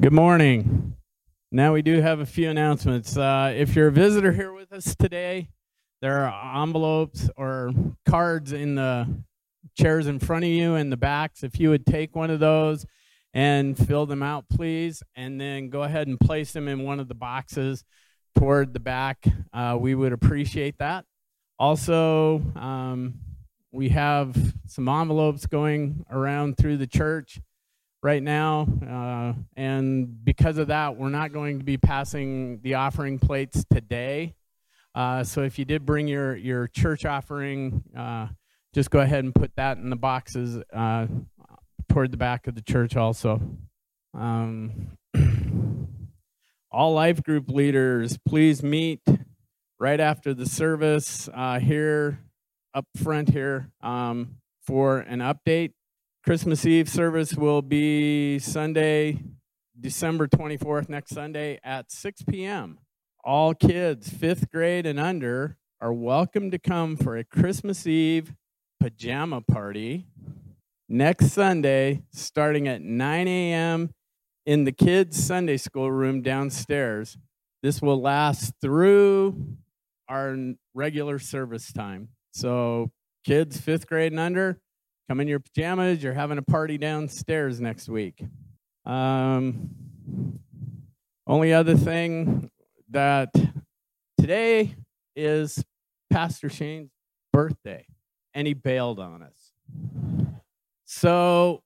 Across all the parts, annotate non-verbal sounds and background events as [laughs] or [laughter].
Good morning. Now we do have a few announcements. Uh, if you're a visitor here with us today, there are envelopes or cards in the chairs in front of you and the backs. If you would take one of those and fill them out, please, and then go ahead and place them in one of the boxes toward the back, uh, we would appreciate that. Also, um, we have some envelopes going around through the church right now, uh, and because of that, we're not going to be passing the offering plates today. Uh, so if you did bring your your church offering, uh, just go ahead and put that in the boxes uh, toward the back of the church also. Um, [clears throat] all life group leaders, please meet right after the service uh, here up front here um, for an update. Christmas Eve service will be Sunday, December 24th, next Sunday at 6 p.m. All kids, fifth grade and under, are welcome to come for a Christmas Eve pajama party next Sunday, starting at 9 a.m. in the kids' Sunday school room downstairs. This will last through our regular service time. So, kids, fifth grade and under, come in your pajamas. You're having a party downstairs next week. Um, only other thing that today is Pastor Shane's birthday, and he bailed on us. So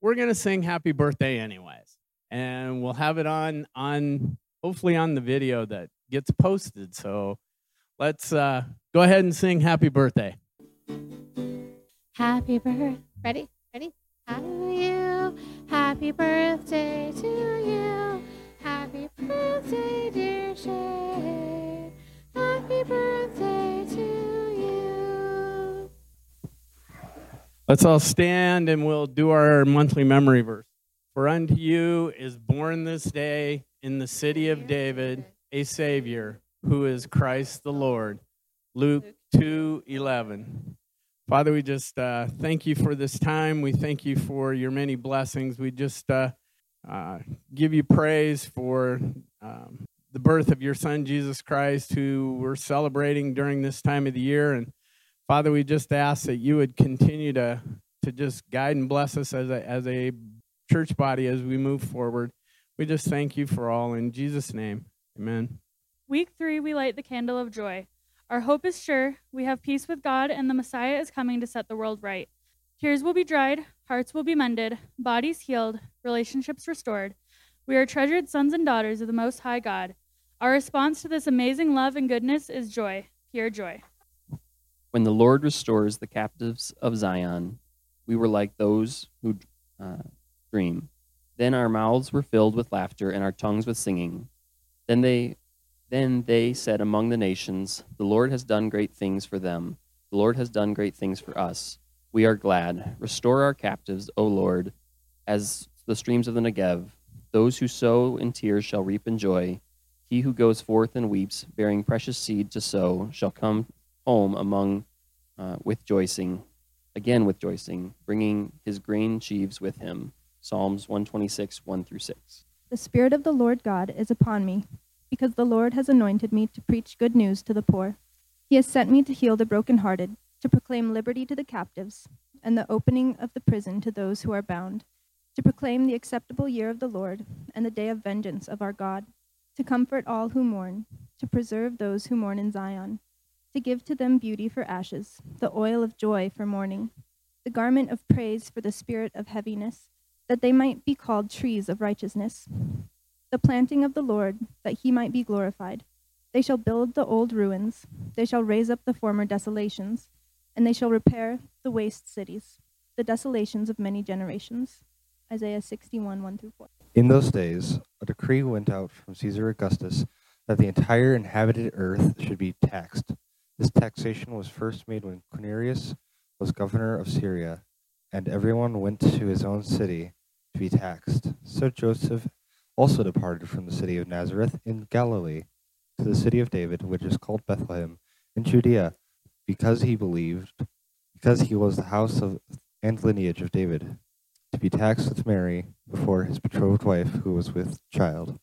we're gonna sing happy birthday anyways, and we'll have it on on hopefully on the video that gets posted. So let's uh, go ahead and sing happy birthday. Happy birthday. Ready? Ready? To you. Happy birthday to you. Happy birthday, dear Shane. Happy birthday to you. Let's all stand and we'll do our monthly memory verse. For unto you is born this day in the city of David a Savior who is Christ the oh. Lord. Luke 2 11. Father, we just uh, thank you for this time. We thank you for your many blessings. We just uh, uh, give you praise for um, the birth of your Son, Jesus Christ, who we're celebrating during this time of the year. And Father, we just ask that you would continue to, to just guide and bless us as a, as a church body as we move forward. We just thank you for all. In Jesus' name, amen. Week three, we light the candle of joy. Our hope is sure. We have peace with God, and the Messiah is coming to set the world right. Tears will be dried, hearts will be mended, bodies healed, relationships restored. We are treasured sons and daughters of the Most High God. Our response to this amazing love and goodness is joy, pure joy. When the Lord restores the captives of Zion, we were like those who uh, dream. Then our mouths were filled with laughter and our tongues with singing. Then they then they said among the nations, The Lord has done great things for them. The Lord has done great things for us. We are glad. Restore our captives, O Lord, as the streams of the Negev. Those who sow in tears shall reap in joy. He who goes forth and weeps, bearing precious seed to sow, shall come home among uh, with rejoicing, again with rejoicing, bringing his grain sheaves with him. Psalms 126, 1 through 6. The Spirit of the Lord God is upon me because the Lord has anointed me to preach good news to the poor. He has sent me to heal the brokenhearted, to proclaim liberty to the captives, and the opening of the prison to those who are bound, to proclaim the acceptable year of the Lord, and the day of vengeance of our God, to comfort all who mourn, to preserve those who mourn in Zion, to give to them beauty for ashes, the oil of joy for mourning, the garment of praise for the spirit of heaviness, that they might be called trees of righteousness the planting of the Lord, that he might be glorified. They shall build the old ruins, they shall raise up the former desolations, and they shall repair the waste cities, the desolations of many generations. Isaiah 61, 1 through 4. In those days, a decree went out from Caesar Augustus that the entire inhabited earth should be taxed. This taxation was first made when Quirinius was governor of Syria, and everyone went to his own city to be taxed. So Joseph also departed from the city of Nazareth in Galilee to the city of David, which is called Bethlehem, in Judea, because he believed, because he was the house of and lineage of David, to be taxed with Mary before his betrothed wife, who was with child.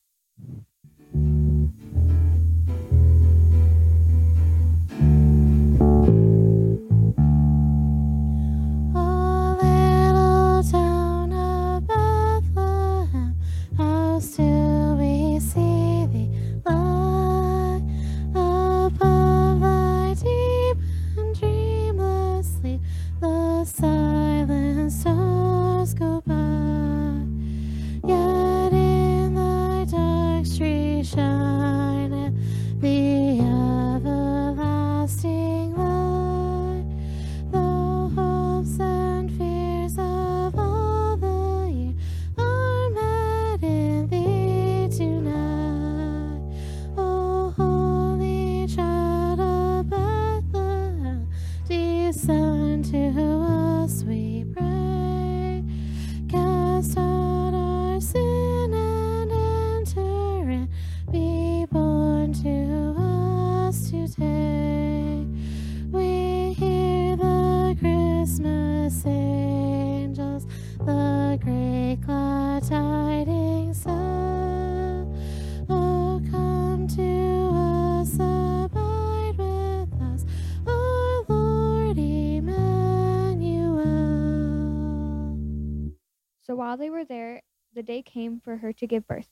The day came for her to give birth.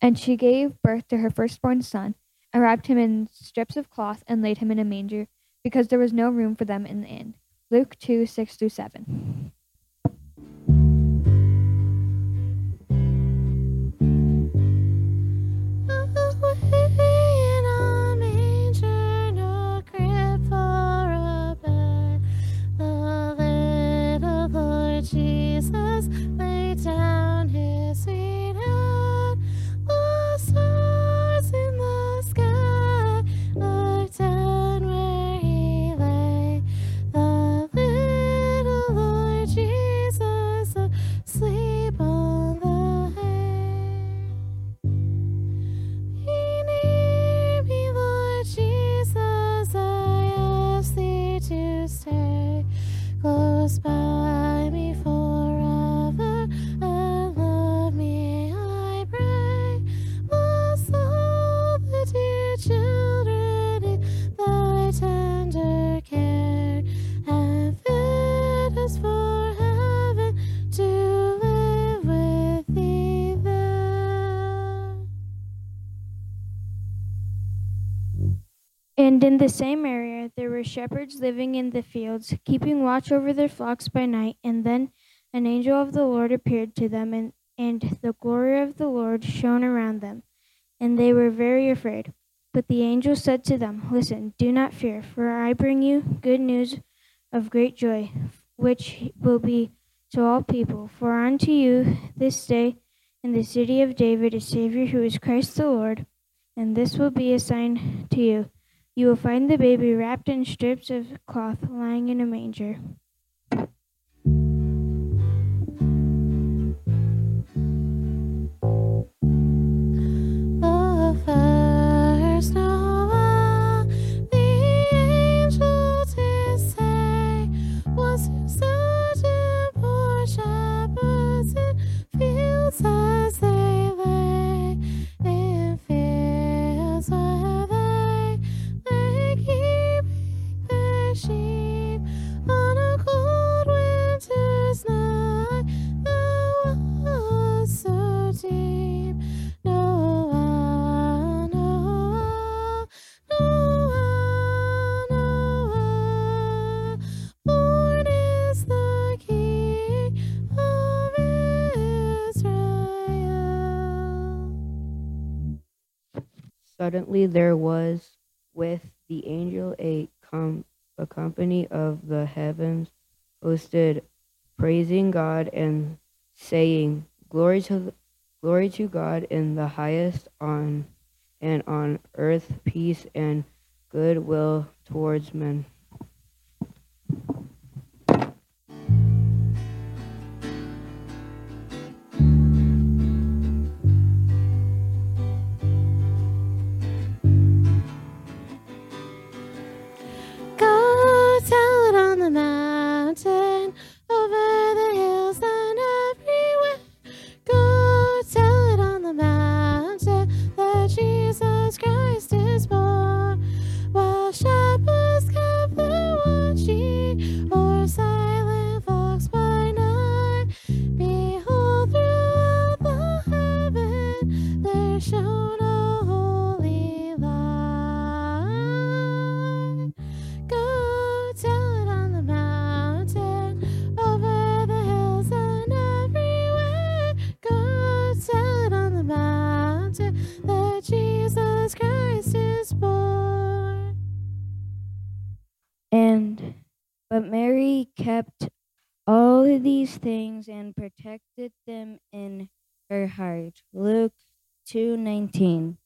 And she gave birth to her firstborn son, and wrapped him in strips of cloth, and laid him in a manger, because there was no room for them in the inn. Luke 2 6 through 7. Me forever and love me, I pray. All the dear children in thy tender care and us for heaven to live with thee there. And in the same area were shepherds living in the fields, keeping watch over their flocks by night. And then an angel of the Lord appeared to them, and, and the glory of the Lord shone around them. And they were very afraid. But the angel said to them, Listen, do not fear, for I bring you good news of great joy, which will be to all people. For unto you this day in the city of David a Savior who is Christ the Lord. And this will be a sign to you. You will find the baby wrapped in strips of cloth lying in a manger. Suddenly there was with the angel a, com- a company of the heavens hosted, praising God and saying, "Glory to glory to God in the highest, on and on earth peace and goodwill towards men." protected them in her heart. Luke 2:19.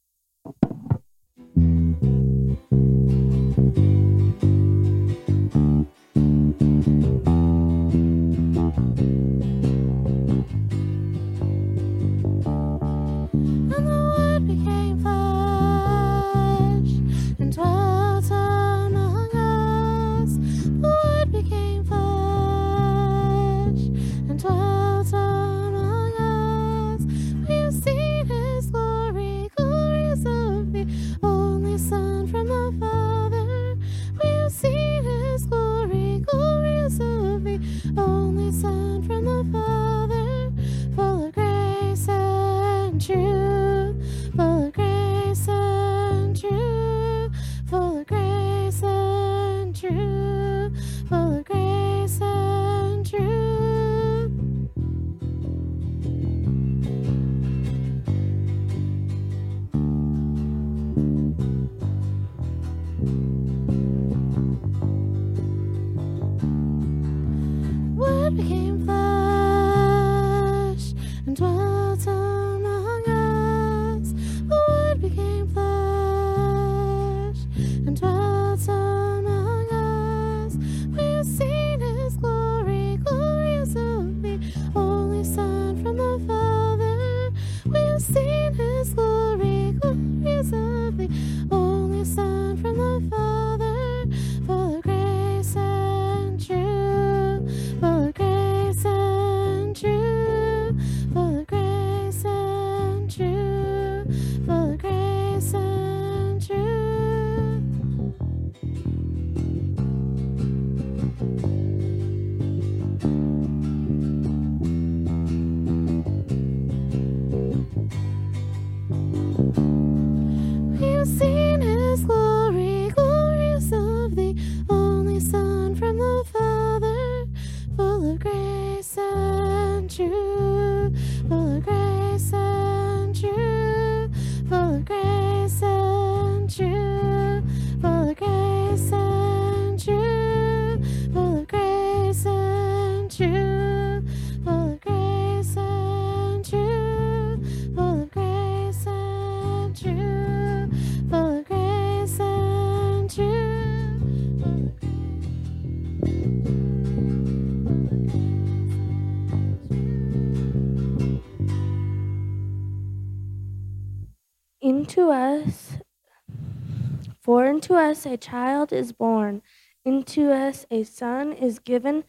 For unto us a child is born, unto us a son is given,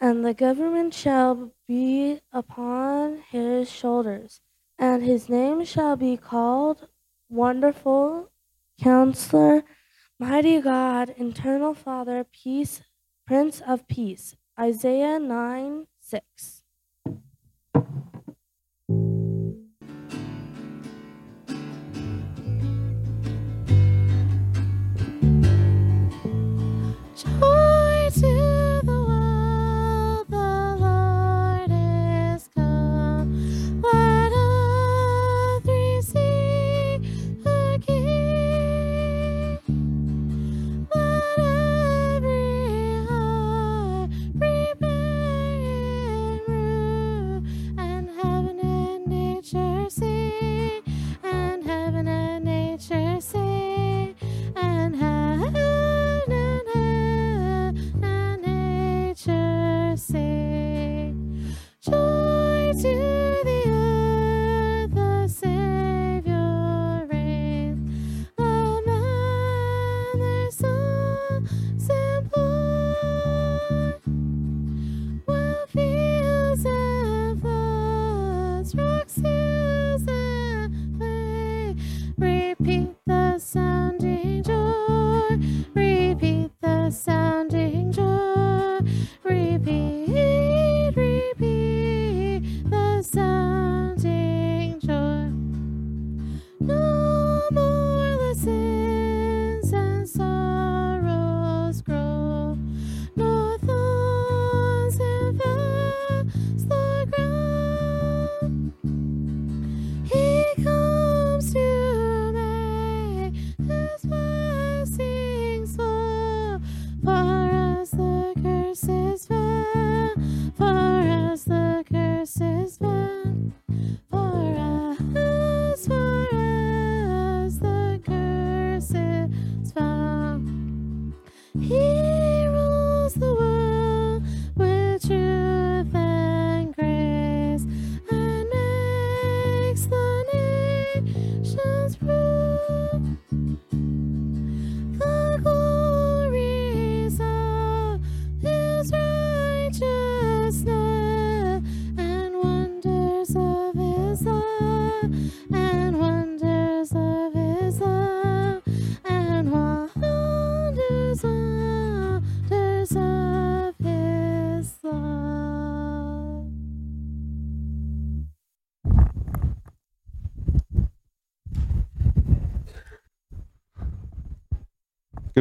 and the government shall be upon his shoulders. And his name shall be called Wonderful Counselor, Mighty God, Eternal Father, Peace, Prince of Peace. Isaiah 9 6.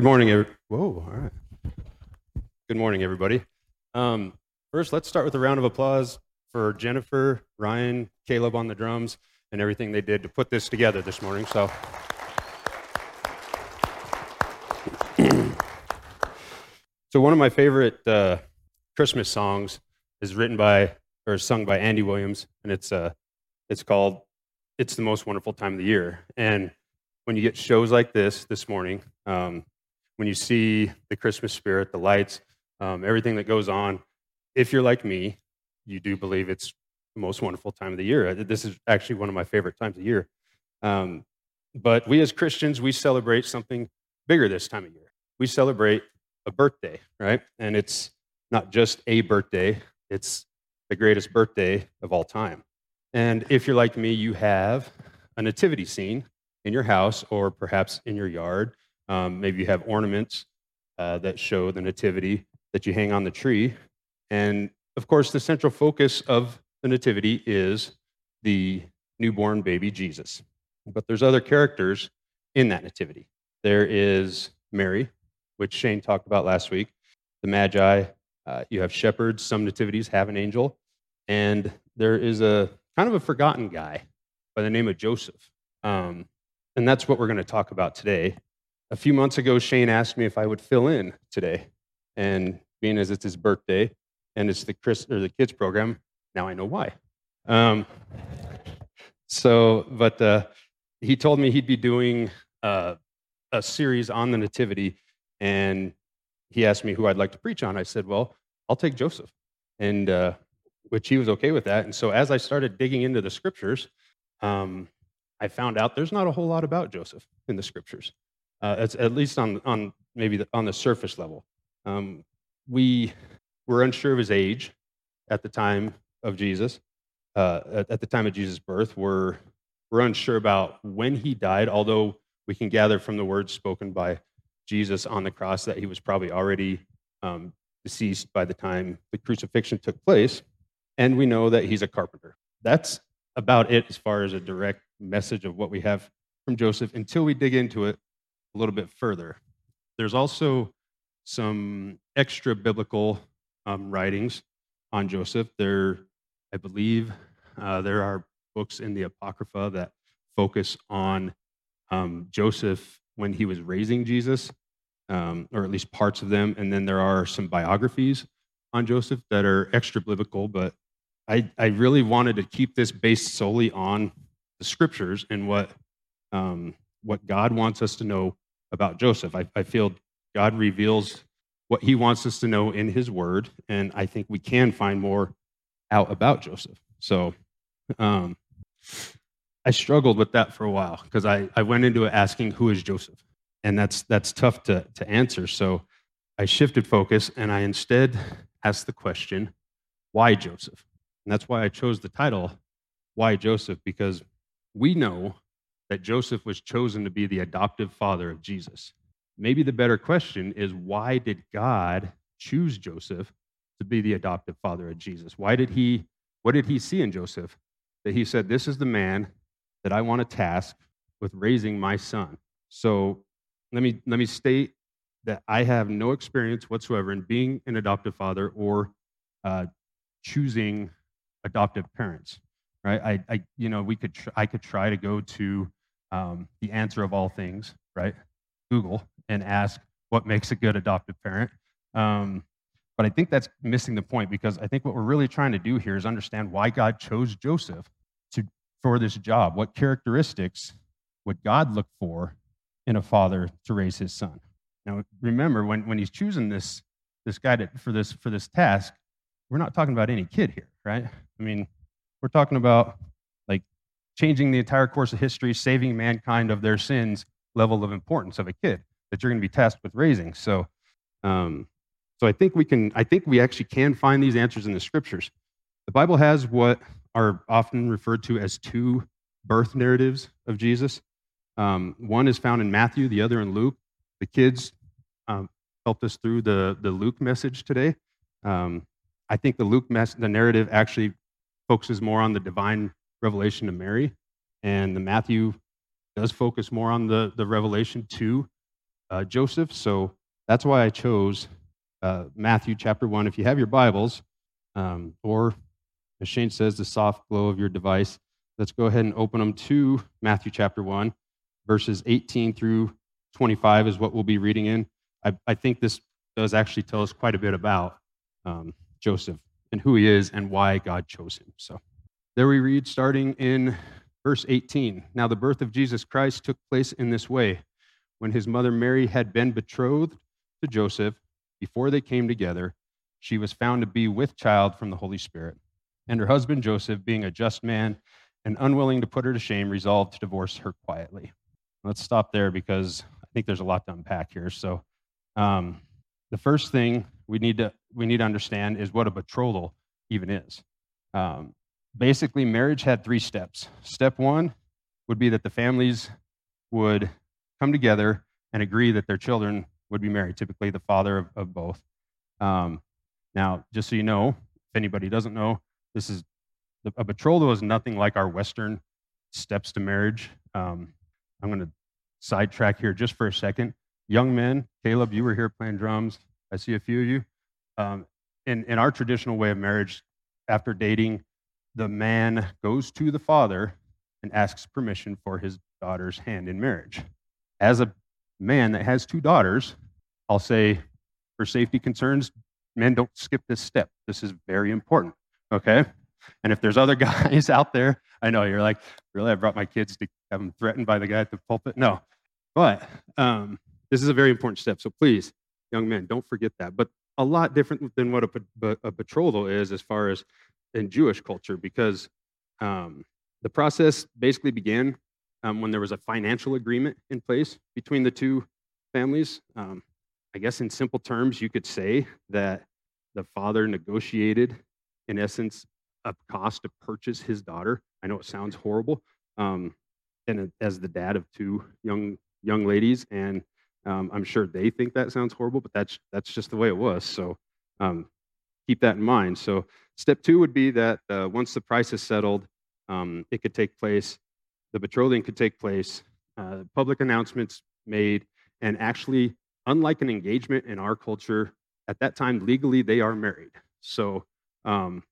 Good morning, every- Whoa, all right. Good morning, everybody. Um, first, let's start with a round of applause for Jennifer, Ryan, Caleb on the drums, and everything they did to put this together this morning. So, so one of my favorite uh, Christmas songs is written by or sung by Andy Williams, and it's uh, it's called "It's the Most Wonderful Time of the Year." And when you get shows like this this morning, um, when you see the Christmas spirit, the lights, um, everything that goes on, if you're like me, you do believe it's the most wonderful time of the year. Uh, This is actually one of my favorite times of year. Um, but we as Christians, we celebrate something bigger this time of year. We celebrate a birthday, right? And it's not just a birthday, it's the greatest birthday of all time. And if you're like me, you have a nativity scene in your house or perhaps in your yard. Um, maybe you have ornaments uh, that show the nativity that you hang on the tree. And of course, the central focus of the nativity is the newborn baby Jesus. But there's other characters in that nativity. There is Mary, which Shane talked about last week, the Magi. Uh, you have shepherds. Some nativities have an angel. And there is a kind of a forgotten guy by the name of Joseph. Um, and that's what we're going to talk about today. A few months ago, Shane asked me if I would fill in today. And being as it's his birthday and it's the Chris or the kids program, now I know why. Um, so, but uh, he told me he'd be doing uh, a series on the Nativity, and he asked me who I'd like to preach on. I said, "Well, I'll take Joseph," and uh, which he was okay with that. And so, as I started digging into the scriptures, um, I found out there's not a whole lot about Joseph in the scriptures, uh, at, least on on maybe the, on the surface level. Um, we were unsure of his age at the time of Jesus. Uh, at, at the time of Jesus' birth, we're we're unsure about when he died. Although we can gather from the words spoken by Jesus on the cross that he was probably already um, deceased by the time the crucifixion took place, and we know that he's a carpenter. That's about it as far as a direct message of what we have from Joseph until we dig into it a little bit further. There's also some extra biblical um, writings on Joseph. There, I believe, uh, there are books in the Apocrypha that focus on um, Joseph when he was raising Jesus, um, or at least parts of them. And then there are some biographies on Joseph that are extra biblical, but I, I really wanted to keep this based solely on the scriptures and what, um, what God wants us to know about Joseph. I, I feel God reveals what he wants us to know in his word, and I think we can find more out about Joseph. So um, I struggled with that for a while because I, I went into it asking, Who is Joseph? And that's, that's tough to, to answer. So I shifted focus and I instead asked the question, Why Joseph? And that's why I chose the title, Why Joseph? Because we know that Joseph was chosen to be the adoptive father of Jesus. Maybe the better question is why did God choose Joseph to be the adoptive father of Jesus? Why did he what did he see in Joseph that he said this is the man that I want to task with raising my son? So let me let me state that I have no experience whatsoever in being an adoptive father or uh, choosing adoptive parents. Right? I, I you know we could tr- I could try to go to um, the answer of all things, right? Google and ask what makes a good adoptive parent. Um, but I think that's missing the point because I think what we're really trying to do here is understand why God chose Joseph to for this job. What characteristics would God look for in a father to raise his son? Now, remember when, when he's choosing this this guy to, for this for this task, we're not talking about any kid here, right? I mean, we're talking about changing the entire course of history, saving mankind of their sins level of importance of a kid that you're going to be tasked with raising. So, um, so I think we can. I think we actually can find these answers in the scriptures. The Bible has what are often referred to as two birth narratives of Jesus. Um, one is found in Matthew, the other in Luke. The kids um, helped us through the, the Luke message today. Um, I think the Luke mess, the narrative actually focuses more on the divine revelation to Mary, and the Matthew does focus more on the, the revelation to uh, Joseph. So that's why I chose uh, Matthew chapter 1. If you have your Bibles, um, or as Shane says, the soft glow of your device, let's go ahead and open them to Matthew chapter 1, verses 18 through 25 is what we'll be reading in. I, I think this does actually tell us quite a bit about um, Joseph and who he is and why God chose him. So there we read starting in verse 18. Now, the birth of Jesus Christ took place in this way. When his mother Mary had been betrothed to Joseph, before they came together, she was found to be with child from the Holy Spirit. And her husband Joseph, being a just man and unwilling to put her to shame, resolved to divorce her quietly. Let's stop there because I think there's a lot to unpack here. So, um, the first thing we need to we need to understand is what a betrothal even is. Um, basically, marriage had three steps. Step one would be that the families would come together and agree that their children would be married, typically the father of, of both. Um, now, just so you know, if anybody doesn't know, this is a betrothal is nothing like our Western steps to marriage. Um, I'm going to sidetrack here just for a second. Young men, Caleb, you were here playing drums. I see a few of you. Um, in, in our traditional way of marriage, after dating, the man goes to the father and asks permission for his daughter's hand in marriage. As a man that has two daughters, I'll say, for safety concerns, men don't skip this step. This is very important, okay? And if there's other [laughs] guys out there, I know you're like, really, I brought my kids to have them threatened by the guy at the pulpit? No. But um, this is a very important step. So please, young men, don't forget that. But a lot different than what a, a betrothal is as far as in Jewish culture, because um, the process basically began um, when there was a financial agreement in place between the two families. Um, I guess in simple terms, you could say that the father negotiated, in essence, a cost to purchase his daughter. I know it sounds horrible, um, and as the dad of two young young ladies, and um, I'm sure they think that sounds horrible, but that's that's just the way it was. So um, keep that in mind. So step two would be that uh, once the price is settled, um, it could take place. The betrothing could take place. Uh, public announcements made, and actually, unlike an engagement in our culture, at that time legally they are married. So um,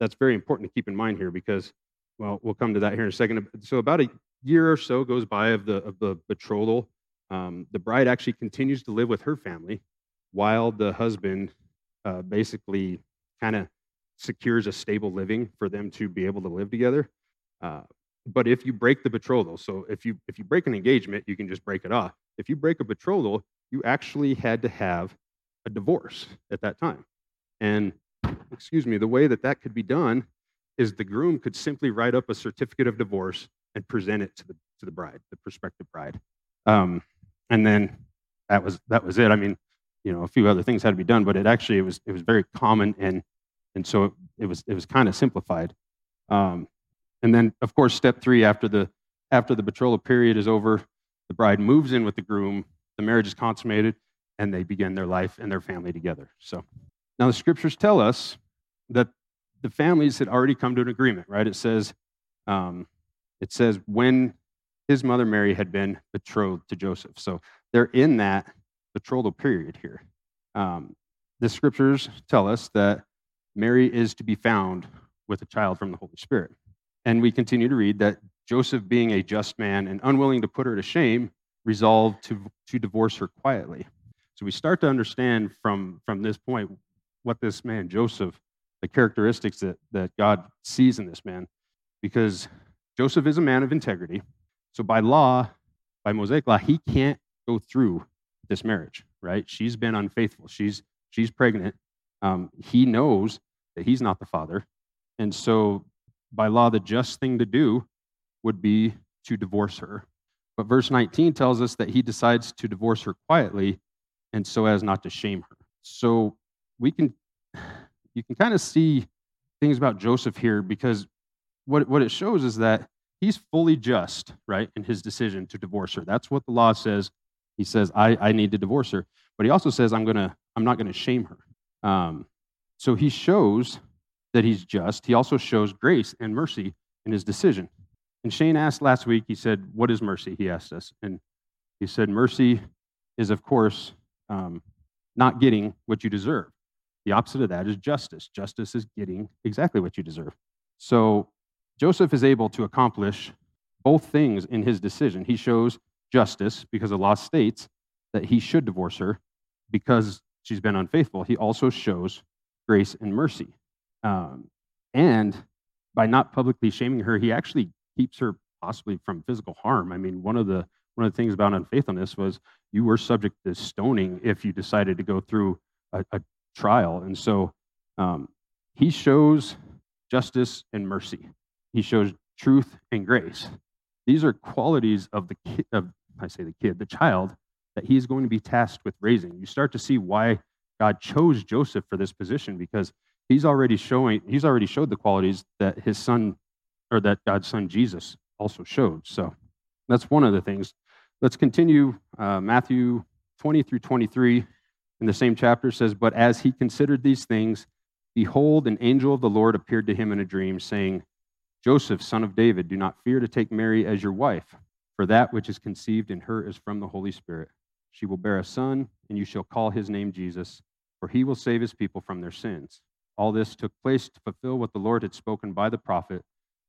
that's very important to keep in mind here because, well, we'll come to that here in a second. So about a year or so goes by of the of the betrothal. Um, the bride actually continues to live with her family while the husband uh, basically kind of secures a stable living for them to be able to live together. Uh, but if you break the betrothal, so if you if you break an engagement, you can just break it off. If you break a betrothal, you actually had to have a divorce at that time. And excuse me, the way that that could be done is the groom could simply write up a certificate of divorce and present it to the to the bride, the prospective bride. Um, and then that was that was it. I mean, you know, a few other things had to be done, but it actually it was it was very common and and so it, it was it was kind of simplified. Um, and then of course step three after the after the betrothal period is over, the bride moves in with the groom, the marriage is consummated, and they begin their life and their family together. So now the scriptures tell us that the families had already come to an agreement, right? It says, um, it says when his mother Mary had been betrothed to Joseph. So they're in that betrothal period here. Um, the scriptures tell us that Mary is to be found with a child from the Holy Spirit. And we continue to read that Joseph, being a just man and unwilling to put her to shame, resolved to, to divorce her quietly. So we start to understand from, from this point what this man, Joseph, the characteristics that, that God sees in this man, because Joseph is a man of integrity. So by law, by Mosaic law, he can't go through this marriage, right? She's been unfaithful. She's she's pregnant. Um, he knows that he's not the father, and so by law, the just thing to do would be to divorce her. But verse 19 tells us that he decides to divorce her quietly, and so as not to shame her. So we can you can kind of see things about Joseph here because what what it shows is that he's fully just, right, in his decision to divorce her. That's what the law says. He says, I, I need to divorce her. But he also says, I'm gonna, I'm not gonna shame her. Um, so he shows that he's just. He also shows grace and mercy in his decision. And Shane asked last week, he said, What is mercy? He asked us. And he said, Mercy is, of course, um, not getting what you deserve. The opposite of that is justice. Justice is getting exactly what you deserve. So Joseph is able to accomplish both things in his decision. He shows justice because the law states that he should divorce her because she's been unfaithful. He also shows grace and mercy. Um, and by not publicly shaming her, he actually keeps her possibly from physical harm. I mean, one of the one of the things about unfaithfulness was you were subject to stoning if you decided to go through a, a trial. And so um, he shows justice and mercy. He shows truth and grace. These are qualities of the kid, of I say the kid, the child that he's going to be tasked with raising. You start to see why God chose Joseph for this position because he's already showing he's already showed the qualities that his son or that God's son Jesus also showed. So that's one of the things. Let's continue. Uh, Matthew 20 through 23 in the same chapter says, But as he considered these things, behold, an angel of the Lord appeared to him in a dream, saying, Joseph, son of David, do not fear to take Mary as your wife, for that which is conceived in her is from the Holy Spirit. She will bear a son, and you shall call his name Jesus, for he will save his people from their sins. All this took place to fulfill what the Lord had spoken by the prophet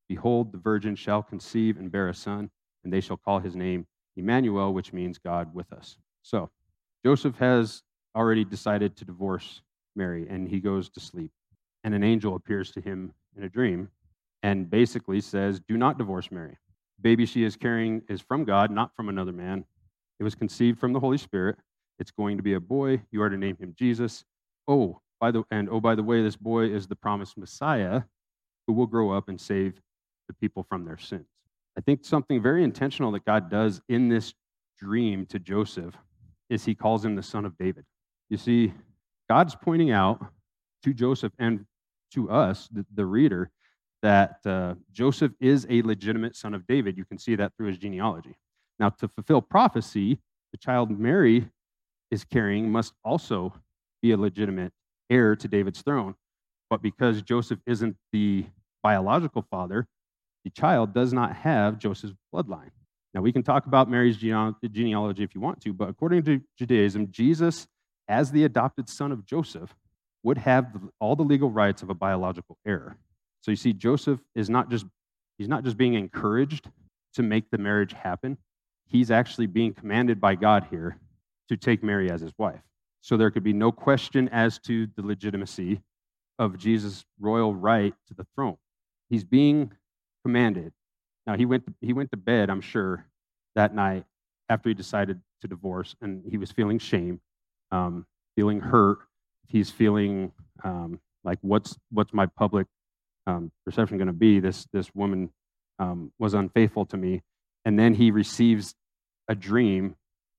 Behold, the virgin shall conceive and bear a son, and they shall call his name Emmanuel, which means God with us. So, Joseph has already decided to divorce Mary, and he goes to sleep. And an angel appears to him in a dream and basically says, Do not divorce Mary. Baby she is carrying is from God, not from another man. It was conceived from the Holy Spirit. It's going to be a boy. You are to name him Jesus. Oh, by the and oh, by the way, this boy is the promised Messiah who will grow up and save the people from their sins. I think something very intentional that God does in this dream to Joseph is he calls him the son of David. You see, God's pointing out to Joseph and to us, the, the reader, that uh, Joseph is a legitimate son of David. You can see that through his genealogy. Now, to fulfill prophecy, the child Mary is carrying must also be a legitimate heir to David's throne. But because Joseph isn't the biological father, the child does not have Joseph's bloodline. Now, we can talk about Mary's genealogy if you want to, but according to Judaism, Jesus, as the adopted son of Joseph, would have all the legal rights of a biological heir. So you see, Joseph is not just he's not just being encouraged to make the marriage happen. He's actually being commanded by God here to take Mary as his wife. So there could be no question as to the legitimacy of Jesus' royal right to the throne. He's being commanded. Now he went to, he went to bed, I'm sure, that night after he decided to divorce, and he was feeling shame, um, feeling hurt. He's feeling um, like what's what's my public um, perception going to be? This this woman um, was unfaithful to me, and then he receives a dream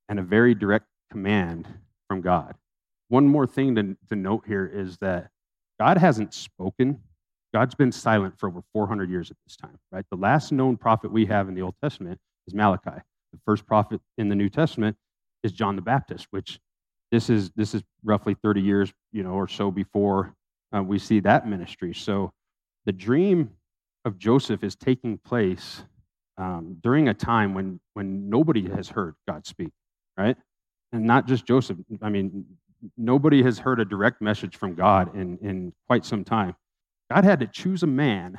and a very direct command from God. One more thing to, to note here is that God hasn't spoken God's been silent for over 400 years at this time, right? The last known prophet we have in the Old Testament is Malachi. The first prophet in the New Testament is John the Baptist, which this is this is roughly 30 years, you know, or so before uh, we see that ministry. So the dream of Joseph is taking place um, during a time when when nobody has heard God speak, right? And not just Joseph. I mean, nobody has heard a direct message from God in in quite some time. God had to choose a man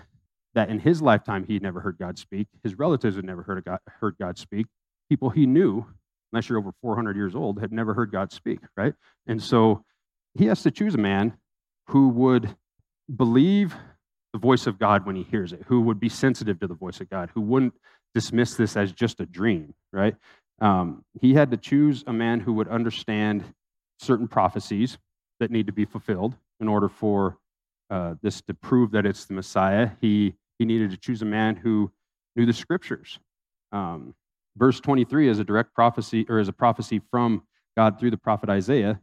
that in his lifetime he never heard God speak. His relatives had never heard God, heard God speak. People he knew, unless you're over 400 years old, had never heard God speak, right? And so he has to choose a man who would believe the voice of God when he hears it, who would be sensitive to the voice of God, who wouldn't dismiss this as just a dream, right? Um, he had to choose a man who would understand certain prophecies that need to be fulfilled in order for uh, this to prove that it's the Messiah, he, he needed to choose a man who knew the scriptures. Um, verse 23 is a direct prophecy, or is a prophecy from God through the prophet Isaiah. It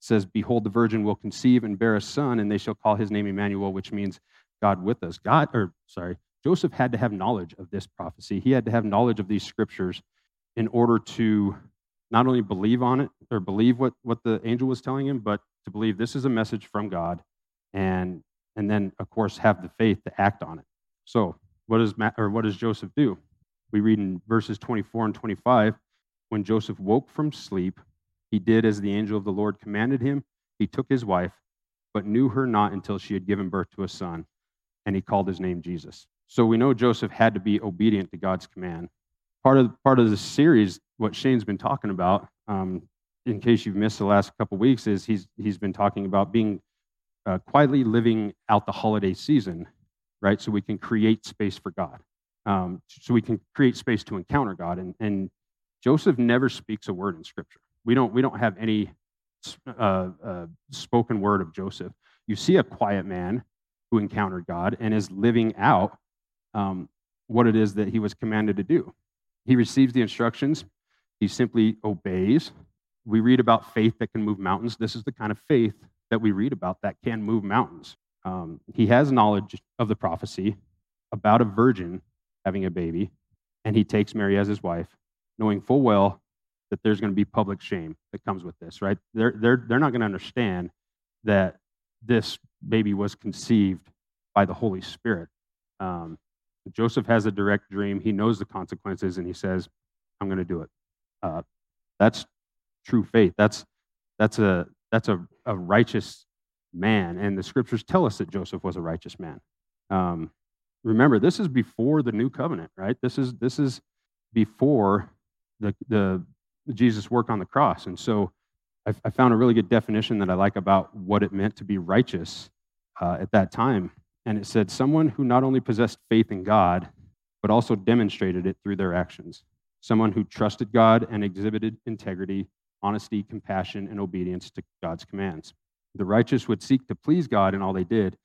says, Behold, the virgin will conceive and bear a son, and they shall call his name Emmanuel, which means God with us. God, or sorry, Joseph had to have knowledge of this prophecy. He had to have knowledge of these scriptures in order to not only believe on it or believe what, what the angel was telling him, but to believe this is a message from God and and then of course have the faith to act on it. So what does Ma- or what does Joseph do? We read in verses 24 and 25, when Joseph woke from sleep, he did as the angel of the Lord commanded him. He took his wife, but knew her not until she had given birth to a son, and he called his name Jesus. So we know Joseph had to be obedient to God's command. Part of part of the series, what Shane's been talking about, um, in case you've missed the last couple weeks, is he's he's been talking about being uh, quietly living out the holiday season, right? So we can create space for God, um, so we can create space to encounter God. And and Joseph never speaks a word in Scripture. We don't we don't have any uh, uh, spoken word of Joseph. You see a quiet man who encountered God and is living out um, what it is that he was commanded to do. He receives the instructions. He simply obeys. We read about faith that can move mountains. This is the kind of faith that we read about that can move mountains. Um, he has knowledge of the prophecy about a virgin having a baby, and he takes Mary as his wife, knowing full well that there's going to be public shame that comes with this, right? They're, they're, they're not going to understand that this baby was conceived by the Holy Spirit. Um, Joseph has a direct dream. He knows the consequences, and he says, I'm going to do it. Uh, that's true faith. That's, that's, a, that's a, a righteous man. And the scriptures tell us that Joseph was a righteous man. Um, remember, this is before the new covenant, right? This is, this is before the, the Jesus' work on the cross. And so I, I, found a really good definition that I like about what it meant to be righteous uh, at that time. And it said, someone who not only possessed faith in God, but also demonstrated it through their actions. Someone who trusted God and exhibited integrity, honesty, compassion, and obedience to God's commands. The righteous would seek to please God in all they did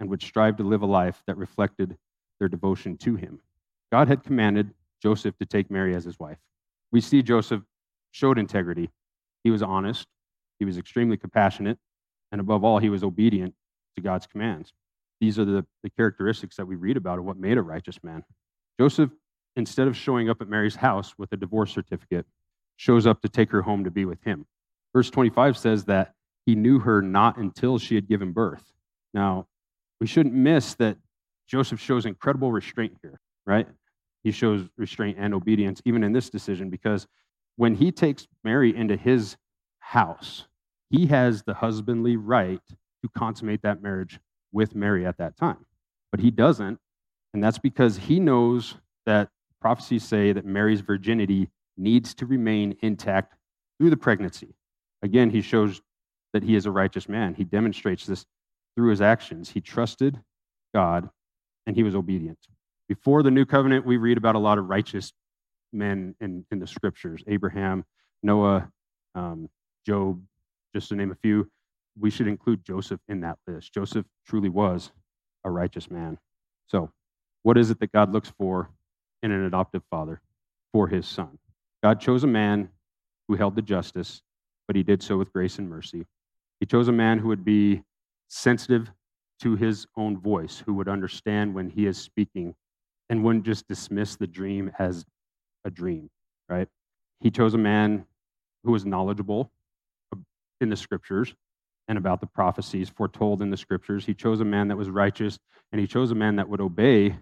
and would strive to live a life that reflected their devotion to Him. God had commanded Joseph to take Mary as his wife. We see Joseph showed integrity. He was honest, he was extremely compassionate, and above all, he was obedient to God's commands. These are the, the characteristics that we read about of what made a righteous man. Joseph, instead of showing up at Mary's house with a divorce certificate, shows up to take her home to be with him. Verse 25 says that he knew her not until she had given birth. Now, we shouldn't miss that Joseph shows incredible restraint here, right? He shows restraint and obedience even in this decision because when he takes Mary into his house, he has the husbandly right to consummate that marriage with Mary at that time. But he doesn't, and that's because he knows that prophecies say that Mary's virginity needs to remain intact through the pregnancy. Again, he shows that he is a righteous man. He demonstrates this through his actions. He trusted God and he was obedient. Before the new covenant, we read about a lot of righteous men in, in the scriptures Abraham, Noah, um, Job, just to name a few. We should include Joseph in that list. Joseph truly was a righteous man. So, what is it that God looks for in an adoptive father for his son? God chose a man who held the justice, but he did so with grace and mercy. He chose a man who would be sensitive to his own voice, who would understand when he is speaking and wouldn't just dismiss the dream as a dream, right? He chose a man who was knowledgeable in the scriptures and about the prophecies foretold in the scriptures. He chose a man that was righteous, and he chose a man that would obey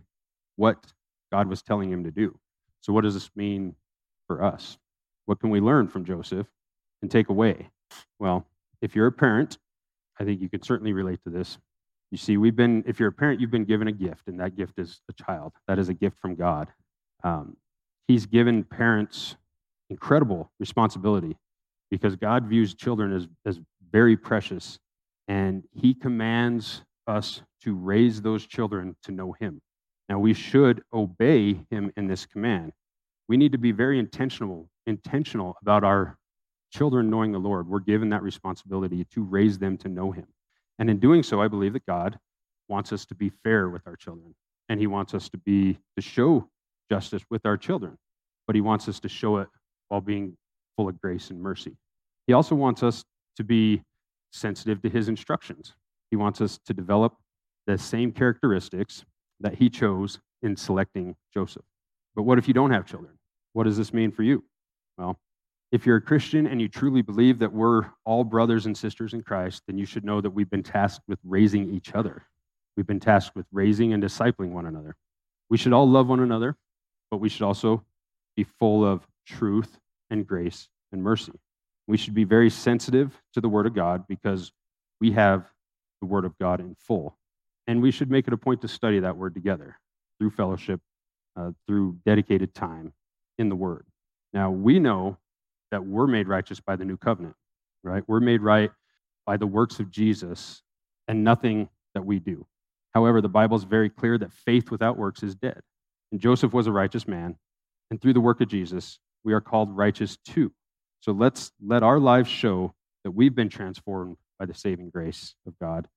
what God was telling him to do. So, what does this mean for us? What can we learn from Joseph and take away? Well, if you're a parent, I think you can certainly relate to this. You see, we've been, if you're a parent, you've been given a gift, and that gift is a child. That is a gift from God. Um, he's given parents incredible responsibility because God views children as, as very precious, and He commands us to raise those children to know Him. Now, we should obey Him in this command. We need to be very intentional, intentional about our children knowing the Lord. We're given that responsibility to raise them to know Him. And in doing so, I believe that God wants us to be fair with our children, and He wants us to be to show justice with our children, but He wants us to show it while being full of grace and mercy. He also wants us to be sensitive to His instructions. He wants us to develop the same characteristics that He chose in selecting Joseph. But what if you don't have children? What does this mean for you? Well, if you're a Christian and you truly believe that we're all brothers and sisters in Christ, then you should know that we've been tasked with raising each other. We've been tasked with raising and discipling one another. We should all love one another, but we should also be full of truth and grace and mercy. We should be very sensitive to the Word of God because we have the Word of God in full. And we should make it a point to study that Word together through fellowship, uh, through dedicated time in the Word. Now, we know that we're made righteous by the new covenant, right? We're made right by the works of Jesus and nothing that we do. However, the Bible is very clear that faith without works is dead. And Joseph was a righteous man, and through the work of Jesus, we are called righteous too. So let's let our lives show that we've been transformed by the saving grace of God,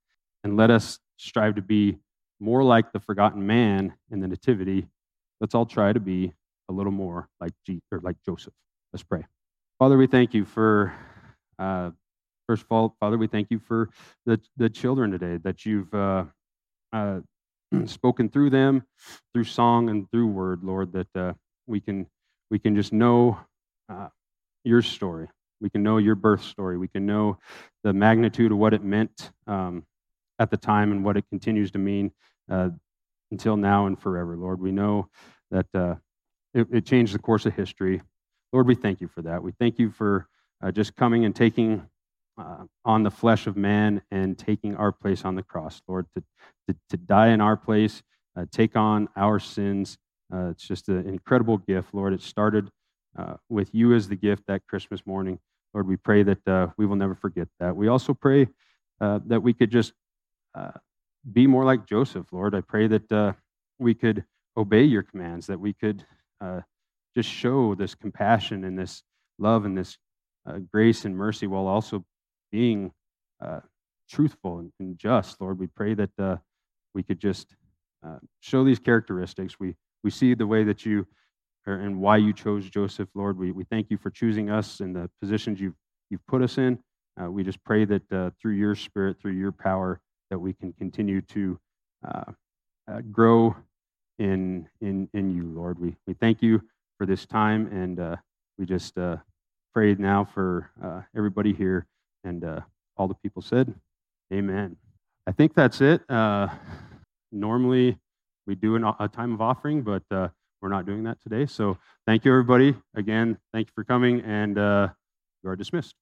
and let us strive to be more like the forgotten man in the Nativity. Let's all try to be a little more like G- or like Joseph. Let's pray. Father, we thank you for, uh, first of all, Father, we thank you for the, the children today that you've uh, uh, spoken through them, through song and through word, Lord, that uh, we can we can just know uh, your story. We can know your birth story. We can know the magnitude of what it meant um, at the time and what it continues to mean uh, until now and forever, Lord. We know that uh, it, it, changed the course of history. Lord, we thank you for that. We thank you for uh, just coming and taking uh, on the flesh of man and taking our place on the cross, Lord, to, to, to die in our place, uh, take on our sins. Uh, it's just an incredible gift, Lord. It started uh, with you as the gift that Christmas morning. Lord, we pray that uh, we will never forget that. We also pray uh, that we could just be more like Joseph, Lord. I pray that we could obey your commands, that we could just show this compassion and this love and this grace and mercy while also being uh, truthful and, and, just, Lord. We pray that uh, we could just uh, show these characteristics. We, we see the way that you and why you chose Joseph, Lord. We, we thank you for choosing us in the positions you've, you've put us in. Uh, we just pray that uh, through your spirit, through your power, that we can continue to uh, grow in, in, in you, Lord. We, we thank you for this time, and we just pray now for everybody here. And uh, all the people said, Amen. I think that's it. Uh, normally, we do an, a time of offering, but uh, we're not doing that today. So thank you, everybody. Again, thank you for coming, and uh, you are dismissed.